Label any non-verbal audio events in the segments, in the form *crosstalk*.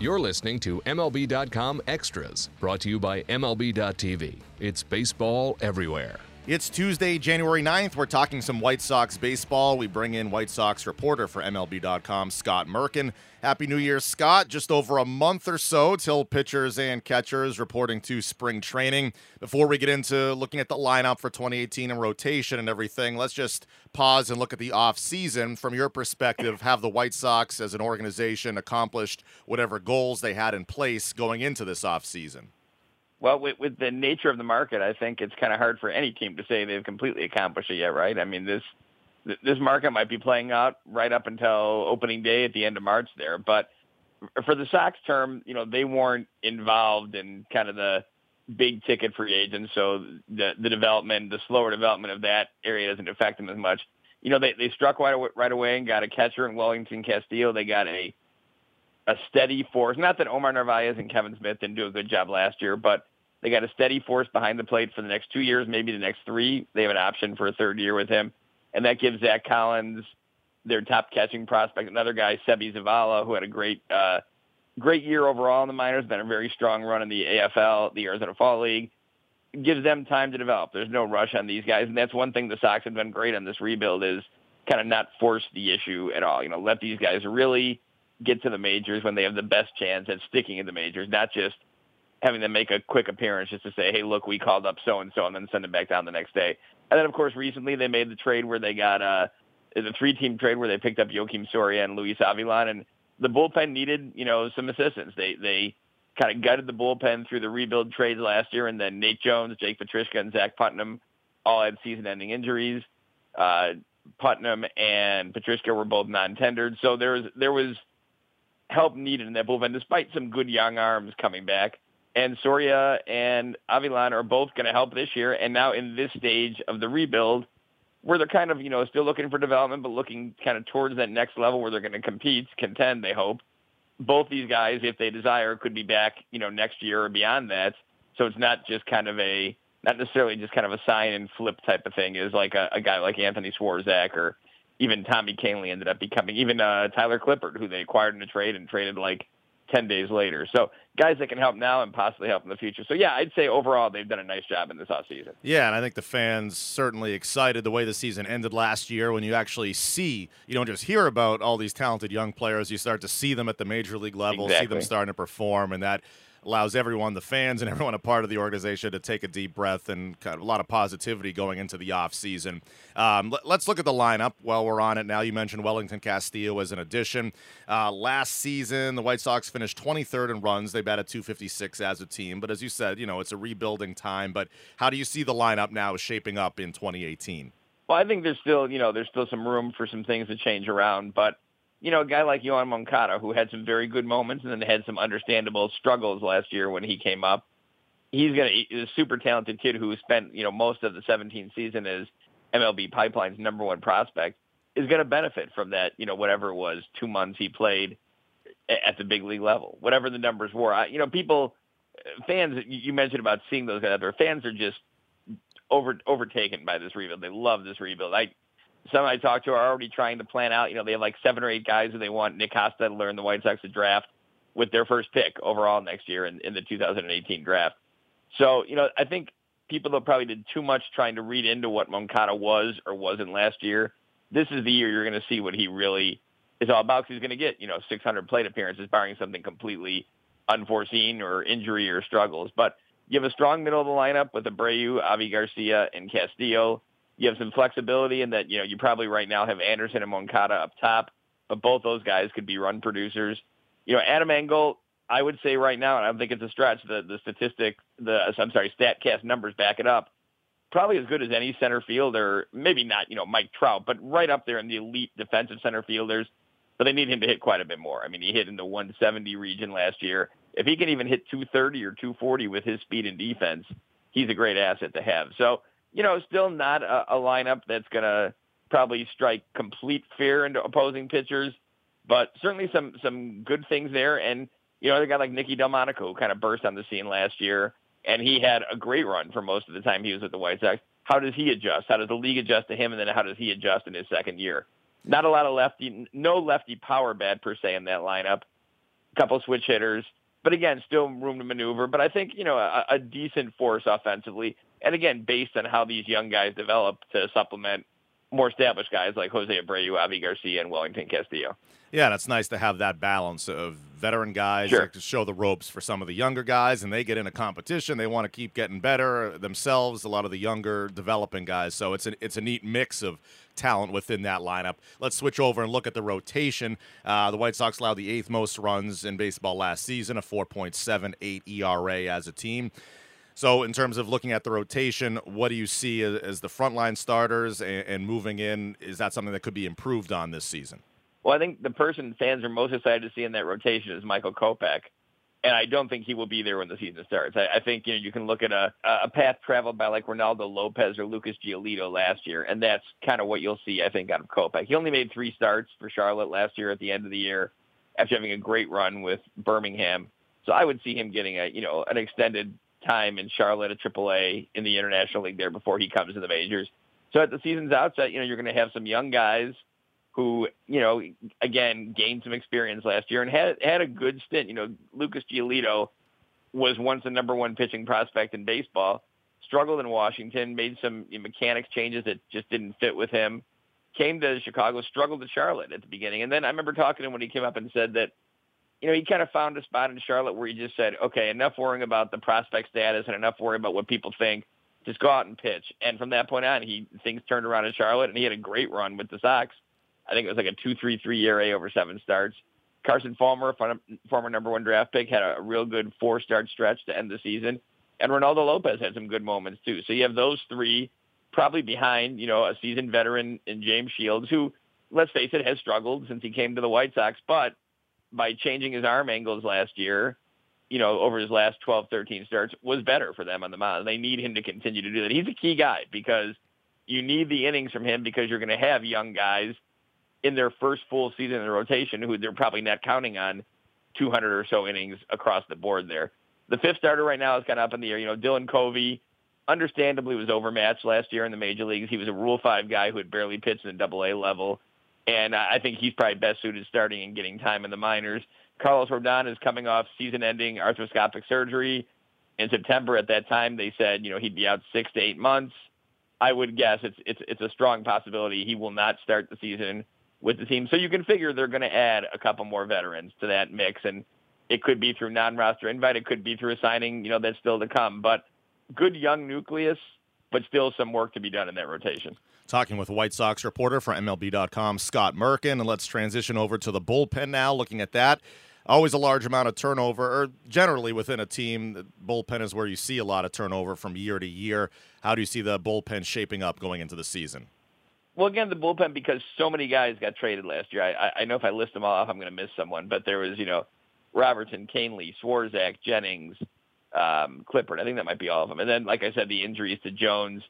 You're listening to MLB.com Extras, brought to you by MLB.tv. It's baseball everywhere. It's Tuesday, January 9th. We're talking some White Sox baseball. We bring in White Sox reporter for MLB.com, Scott Merkin. Happy New Year, Scott. Just over a month or so till pitchers and catchers reporting to spring training. Before we get into looking at the lineup for 2018 and rotation and everything, let's just pause and look at the off season. From your perspective, have the White Sox as an organization accomplished whatever goals they had in place going into this off season? Well, with, with the nature of the market, I think it's kind of hard for any team to say they've completely accomplished it yet, right? I mean, this this market might be playing out right up until opening day at the end of March there, but for the Sox term, you know, they weren't involved in kind of the big ticket free agents, so the the development, the slower development of that area doesn't affect them as much. You know, they they struck right away, right away and got a catcher in Wellington Castillo. They got a a steady force. Not that Omar Narvaez and Kevin Smith didn't do a good job last year, but they got a steady force behind the plate for the next two years, maybe the next three. They have an option for a third year with him, and that gives Zach Collins their top catching prospect. Another guy, Seby Zavala, who had a great uh, great year overall in the minors, been a very strong run in the AFL, the Arizona Fall League. Gives them time to develop. There's no rush on these guys, and that's one thing the Sox have been great on this rebuild is kind of not force the issue at all. You know, let these guys really get to the majors when they have the best chance at sticking in the majors, not just having them make a quick appearance just to say, hey, look, we called up so and so, and then send them back down the next day. And then, of course, recently they made the trade where they got uh, the three-team trade where they picked up Joakim Soria and Luis Avilan, and the bullpen needed, you know, some assistance. They they kind of gutted the bullpen through the rebuild trades last year, and then Nate Jones, Jake Petricka, and Zach Putnam all had season-ending injuries. Uh, Putnam and Petricka were both non-tendered, so there was there was help needed in that bullpen, despite some good young arms coming back. And Soria and Avilan are both going to help this year. And now in this stage of the rebuild, where they're kind of, you know, still looking for development, but looking kind of towards that next level where they're going to compete, contend, they hope. Both these guys, if they desire, could be back, you know, next year or beyond that. So it's not just kind of a, not necessarily just kind of a sign and flip type of thing. Is like a, a guy like Anthony Swarzak or even Tommy Kahnle ended up becoming, even uh, Tyler Clippard, who they acquired in a trade and traded like 10 days later. So guys that can help now and possibly help in the future. So yeah, I'd say overall they've done a nice job in this offseason. Yeah, and I think the fans certainly excited the way the season ended last year when you actually see, you don't just hear about all these talented young players, you start to see them at the major league level, exactly. see them starting to perform and that allows everyone, the fans and *laughs* everyone a part of the organization, to take a deep breath and kind of a lot of positivity going into the off season. Um, let, us look at the lineup while we're on it. Now you mentioned Wellington Castillo as an addition. Uh, last season, the White Sox finished 23rd in runs. They batted 256 as a team, but as you said, you know it's a rebuilding time. But how do you see the lineup now shaping up in 2018? Well, I think there's still, you know, there's still some room for some things to change around, but you know, a guy like Yoan Moncada, who had some very good moments and then had some understandable struggles last year when he came up. He's gonna he's a super talented kid who spent you know most of the 17 season as MLB Pipeline's number one prospect is going to benefit from that. You know, whatever it was, two months he played at the big league level, whatever the numbers were. I, you know, people, uh, fans. You mentioned about seeing those guys there. Fans are just over overtaken by this rebuild. They love this rebuild. I some I talked to are already trying to plan out. You know, they have like seven or eight guys who they want Nick Costa to learn the White Sox to draft with their first pick overall next year in, in the 2018 draft. So, you know, I think people that probably did too much trying to read into what Moncada was or wasn't last year. This is the year you're going to see what he really is all about. Cause he's going to get, you know, 600 plate appearances, barring something completely unforeseen or injury or struggles. But you have a strong middle of the lineup with Abreu, Avi Garcia, and Castillo. You have some flexibility in that, you know, you probably right now have Anderson and Moncada up top, but both those guys could be run producers. You know, Adam Engel, I would say right now, and I don't think it's a stretch, the, the statistic, the, I'm sorry, StatCast numbers back it up, probably as good as any center fielder, maybe not, you know, Mike Trout, but right up there in the elite defensive center fielders. But they need him to hit quite a bit more. I mean, he hit in the 170 region last year. If he can even hit 230 or 240 with his speed and defense, he's a great asset to have. So you know, still not a, a lineup that's going to probably strike complete fear into opposing pitchers, but certainly some some good things there. And you know, a guy like Nicky Delmonico who kind of burst on the scene last year, and he had a great run for most of the time he was with the White Sox. How does he adjust? How does the league adjust to him, and then how does he adjust in his second year? Not a lot of lefty, no lefty power bat per se in that lineup. A couple switch hitters. But again, still room to maneuver. But I think, you know, a, a decent force offensively. And again, based on how these young guys develop to supplement more established guys like Jose Abreu, Avi Garcia, and Wellington Castillo. Yeah, that's nice to have that balance of veteran guys sure. can show the ropes for some of the younger guys, and they get in a competition. They want to keep getting better themselves. A lot of the younger developing guys, so it's a it's a neat mix of talent within that lineup. Let's switch over and look at the rotation. Uh, the White Sox allowed the eighth most runs in baseball last season, a 4.78 ERA as a team. So, in terms of looking at the rotation, what do you see as, as the frontline starters and, and, moving in? Is that something that could be improved on this season? Well, I think the person fans are most excited to see in that rotation is Michael Kopech, and I don't think he will be there when the season starts. I, I think you know you can look at a a path traveled by like Reynaldo Lopez or Lucas Giolito last year, and that's kind of what you'll see. I think out of Kopech. He only made three starts for Charlotte last year at the end of the year after having a great run with Birmingham. So I would see him getting a you know an extended time in Charlotte at AAA in the International League there before he comes to the majors. So at the season's outset, you know, you're going to have some young guys who, you know, again, gained some experience last year and had had a good stint. You know, Lucas Giolito was once the number one pitching prospect in baseball, struggled in Washington, made some mechanics changes that just didn't fit with him, came to Chicago, struggled at Charlotte at the beginning. And then I remember talking to him when he came up and said that you know, he kind of found a spot in Charlotte where he just said, okay, enough worrying about the prospect status and enough worrying about what people think. Just go out and pitch. And from that point on, he things turned around in Charlotte, and he had a great run with the Sox. I think it was like a two three three ERA over seven starts. Carson Fulmer, former number one draft pick, had a real good four start stretch to end the season. And Reynaldo Lopez had some good moments too. So you have those three probably behind, you know, a seasoned veteran in James Shields, who, let's face it, has struggled since he came to the White Sox, but by changing his arm angles last year, you know, over his last 12, 13 starts was better for them on the mound. They need him to continue to do that. He's a key guy because you need the innings from him because you're going to have young guys in their first full season in the rotation who they're probably not counting on 200 or so innings across the board there. The fifth starter right now is kind of up in the air. You know, Dylan Covey understandably was overmatched last year in the major leagues. He was a Rule 5 guy who had barely pitched in the double A level and I think he's probably best suited starting and getting time in the minors. Carlos Rodon is coming off season-ending arthroscopic surgery in September. At that time, they said you know he'd be out six to eight months. I would guess it's it's it's a strong possibility he will not start the season with the team. So you can figure they're going to add a couple more veterans to that mix, and it could be through non-roster invite, it could be through a signing. You know that's still to come, but good young nucleus, but still some work to be done in that rotation talking with White Sox reporter for MLB.com, Scott Merkin. And let's transition over to the bullpen now, looking at that. Always a large amount of turnover, or generally within a team, the bullpen is where you see a lot of turnover from year to year. How do you see the bullpen shaping up going into the season? Well, again, the bullpen because so many guys got traded last year. I, I know if I list them all off, I'm going to miss someone. But there was, you know, Robertson, Kahnle, Swarzak, Jennings, um. I think that might be all of them. And then, like I said, the injuries to Jones,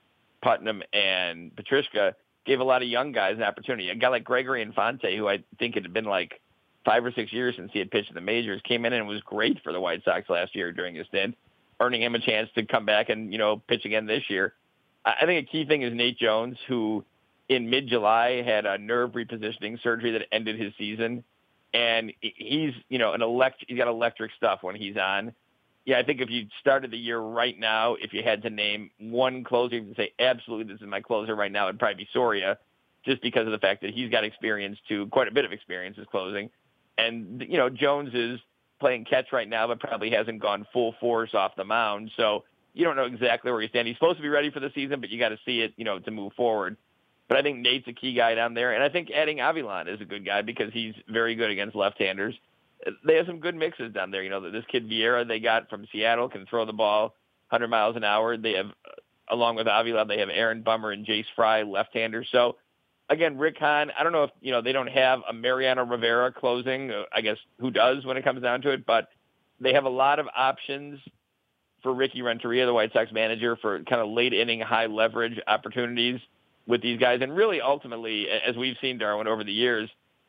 Putnam and Petricka gave a lot of young guys an opportunity. A guy like Gregory Infante, who I think it had been like five or six years since he had pitched in the majors, came in and was great for the White Sox last year during his stint, earning him a chance to come back and you know pitch again this year. I think a key thing is Nate Jones, who in mid-July had a nerve repositioning surgery that ended his season, and he's you know an elect he's got electric stuff when he's on yeah, I think if you started the year right now, if you had to name one closer, you say absolutely this is my closer right now, it'd probably be Soria, just because of the fact that he's got experience to quite a bit of experience as closing, and you know Jones is playing catch right now, but probably hasn't gone full force off the mound, so you don't know exactly where he stands. He's supposed to be ready for the season, but you got to see it, you know, to move forward. But I think Nate's a key guy down there, and I think adding Avilan is a good guy because he's very good against left-handers they have some good mixes down there. You know, this kid Vieira they got from Seattle can throw the ball 100 miles an hour. They have, along with Avila, they have Aaron Bummer and Jace Fry, left-handers. So, again, Rick Hahn, I don't know if, you know, they don't have a Mariano Rivera closing. Uh, I guess who does when it comes down to it, but they have a lot of options for Ricky Renteria, the White Sox manager, for kind of late inning, high leverage opportunities with these guys. And really, ultimately, as we've seen, Darwin, over the years,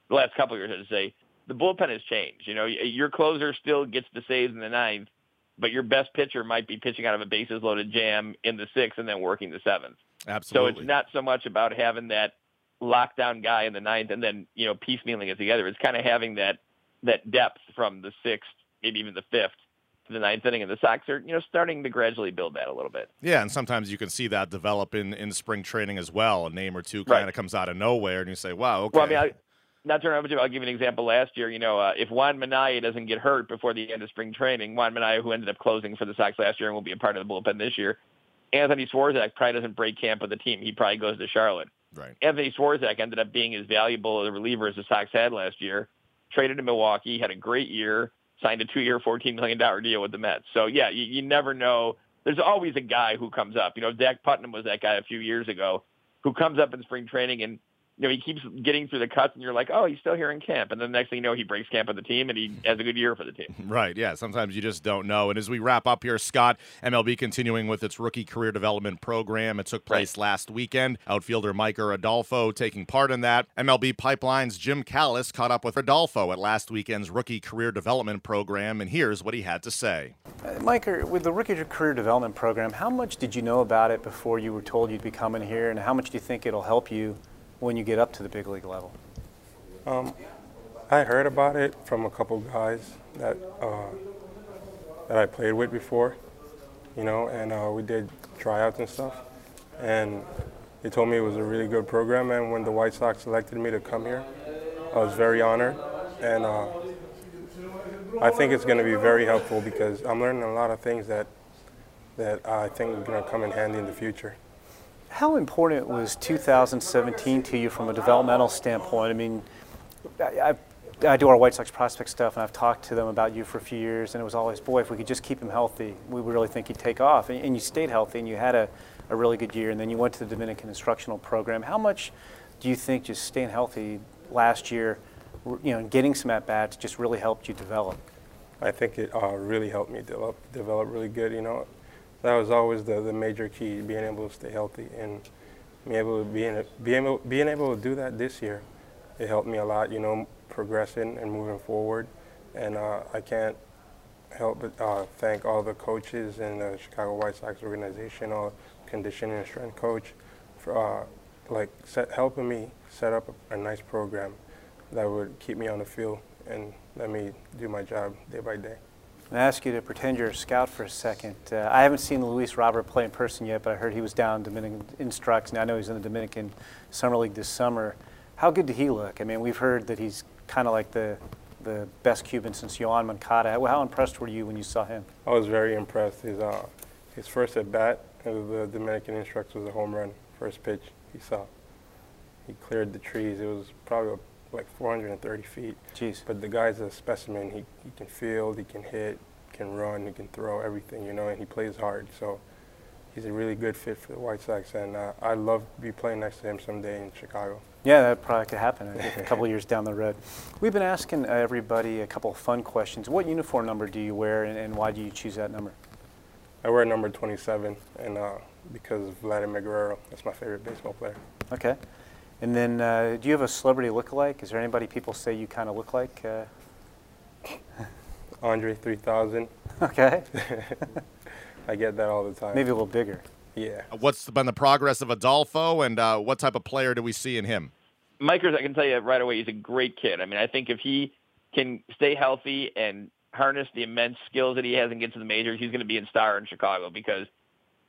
the last couple of years, I'd say, the bullpen has changed. You know, your closer still gets the saves in the ninth, but your best pitcher might be pitching out of a bases loaded jam in the sixth and then working the seventh. Absolutely. So it's not so much about having that lockdown guy in the ninth and then you know piecemealing it together. It's kind of having that that depth from the sixth, maybe even the fifth to the ninth inning, and the Sox are you know starting to gradually build that a little bit. Yeah, and sometimes you can see that develop in in spring training as well. A name or two kind Right. of comes out of nowhere, and you say, "Wow, okay." Well, I mean, Not to remember, I'll give you an example. Last year, you know, uh, if Juan Minaya doesn't get hurt before the end of spring training, Juan Minaya, who ended up closing for the Sox last year and will be a part of the bullpen this year, Anthony Swarzak probably doesn't break camp with the team. He probably goes to Charlotte. right. Anthony Swarzak ended up being as valuable a reliever as the Sox had last year. Traded to Milwaukee, had a great year, signed a two-year, $14 million deal with the Mets. So, yeah, you, you never know. There's always a guy who comes up. You know, Zach Putnam was that guy a few years ago who comes up in spring training and, you know, he keeps getting through the cuts and you're like, oh, he's still here in camp. And then the next thing you know, he breaks camp with the team and he has a good year for the team. *laughs* Right, yeah. Sometimes you just don't know. And as we wrap up here, Scott, MLB continuing with its rookie career development program. It took place last weekend. Outfielder Micah Adolfo taking part in that. MLB Pipeline's Jim Callis caught up with Adolfo at last weekend's rookie career development program, and here's what he had to say. Uh, Mike, with the Rookie Career Development Program, how much did you know about it before you were told you'd be coming here, and how much do you think it'll help you when you get up to the big league level? I heard about it from a couple guys that uh, that I played with before, you know, and uh, we did tryouts and stuff. And they told me it was a really good program. And when the White Sox selected me to come here, I was very honored. And uh, I think it's going to be very helpful because I'm learning a lot of things that that I think are going to come in handy in the future. How important was 2017 to you from a developmental standpoint? I mean, I, I, I do our White Sox prospect stuff, and I've talked to them about you for a few years, and it was always, boy, if we could just keep him healthy, we would really think he'd take off. And, and you stayed healthy, and you had a, a really good year, and then you went to the Dominican Instructional Program. How much do you think just staying healthy last year, you know, and getting some at bats just really helped you develop? I think it uh, really helped me develop develop really good. You know, that was always the, the major key, being able to stay healthy and being able to being being able being able to do that this year. It helped me a lot. You know, progressing and moving forward, and uh, I can't help but uh, thank all the coaches and the Chicago White Sox organization, all conditioning and strength coach, for uh, like set, helping me set up a, a nice program that would keep me on the field and let me do my job day by day. I ask you to pretend you're a scout for a second. Uh, I haven't seen Luis Robert play in person yet, but I heard he was down Dominican Instructs, and I know he's in the Dominican Summer League this summer. How good did he look? I mean, we've heard that he's kind of like the the best Cuban since Yoan Moncada. How, impressed were you when you saw him? I was very impressed. His uh, his first at bat of the Dominican Instructs was a home run. First pitch he saw. He cleared the trees. It was probably like 430 feet. Jeez. But the guy's a specimen. He, he can field, he can hit, can run, he can throw everything, you know, and he plays hard. So he's a really good fit for the White Sox, and uh, I'd love to be playing next to him someday in Chicago. Yeah, that probably could happen a *laughs* couple years down the road. We've been asking everybody a couple of fun questions. What uniform number do you wear, and, and why do you choose that number? I wear number 27, and uh, because of Vladimir Guerrero, that's my favorite baseball player. Okay. And then, uh, do you have a celebrity look-alike? Is there anybody people say you kind of look like? Uh, *laughs* Andre 3000, okay. *laughs* *laughs* I get that all the time. Maybe a little bigger. Yeah. What's been the progress of Adolfo, and uh, what type of player do we see in him? Mikers, I can tell you right away, he's a great kid. I mean, I think if he can stay healthy and harness the immense skills that he has and get to the majors, he's going to be a star in Chicago because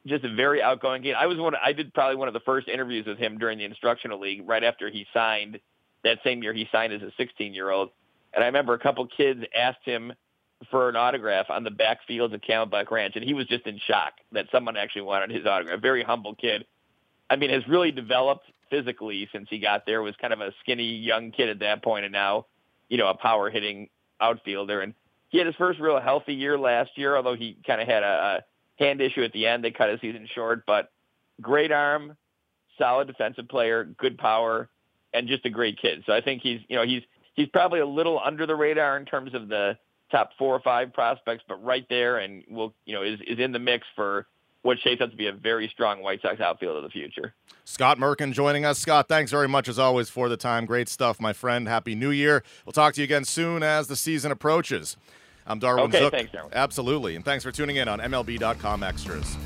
just a very outgoing kid. I was one. I did probably one of the first interviews with him during the instructional league, right after he signed that same year. He signed as a 16 year old, and I remember a couple kids asked him for an autograph on the back fields of Camelback Ranch, and he was just in shock that someone actually wanted his autograph. Very humble kid. I mean, has really developed physically since he got there. Was kind of a skinny young kid at that point, and now, you know, a power hitting outfielder. And he had his first real healthy year last year, although he kind of had a, a hand issue at the end. They cut his season short, but great arm, solid defensive player, good power, and just a great kid. So I think he's, you know, he's he's probably a little under the radar in terms of the top four or five prospects, but right there, and will, you know, is is in the mix for what shapes up to be a very strong White Sox outfield of the future. Scott Merkin joining us. Scott, thanks very much as always for the time. Great stuff, my friend. Happy New Year. We'll talk to you again soon as the season approaches. I'm Darwin Okay, Zook. thanks, Darwin. Absolutely. And thanks for tuning in on MLB.com Extras.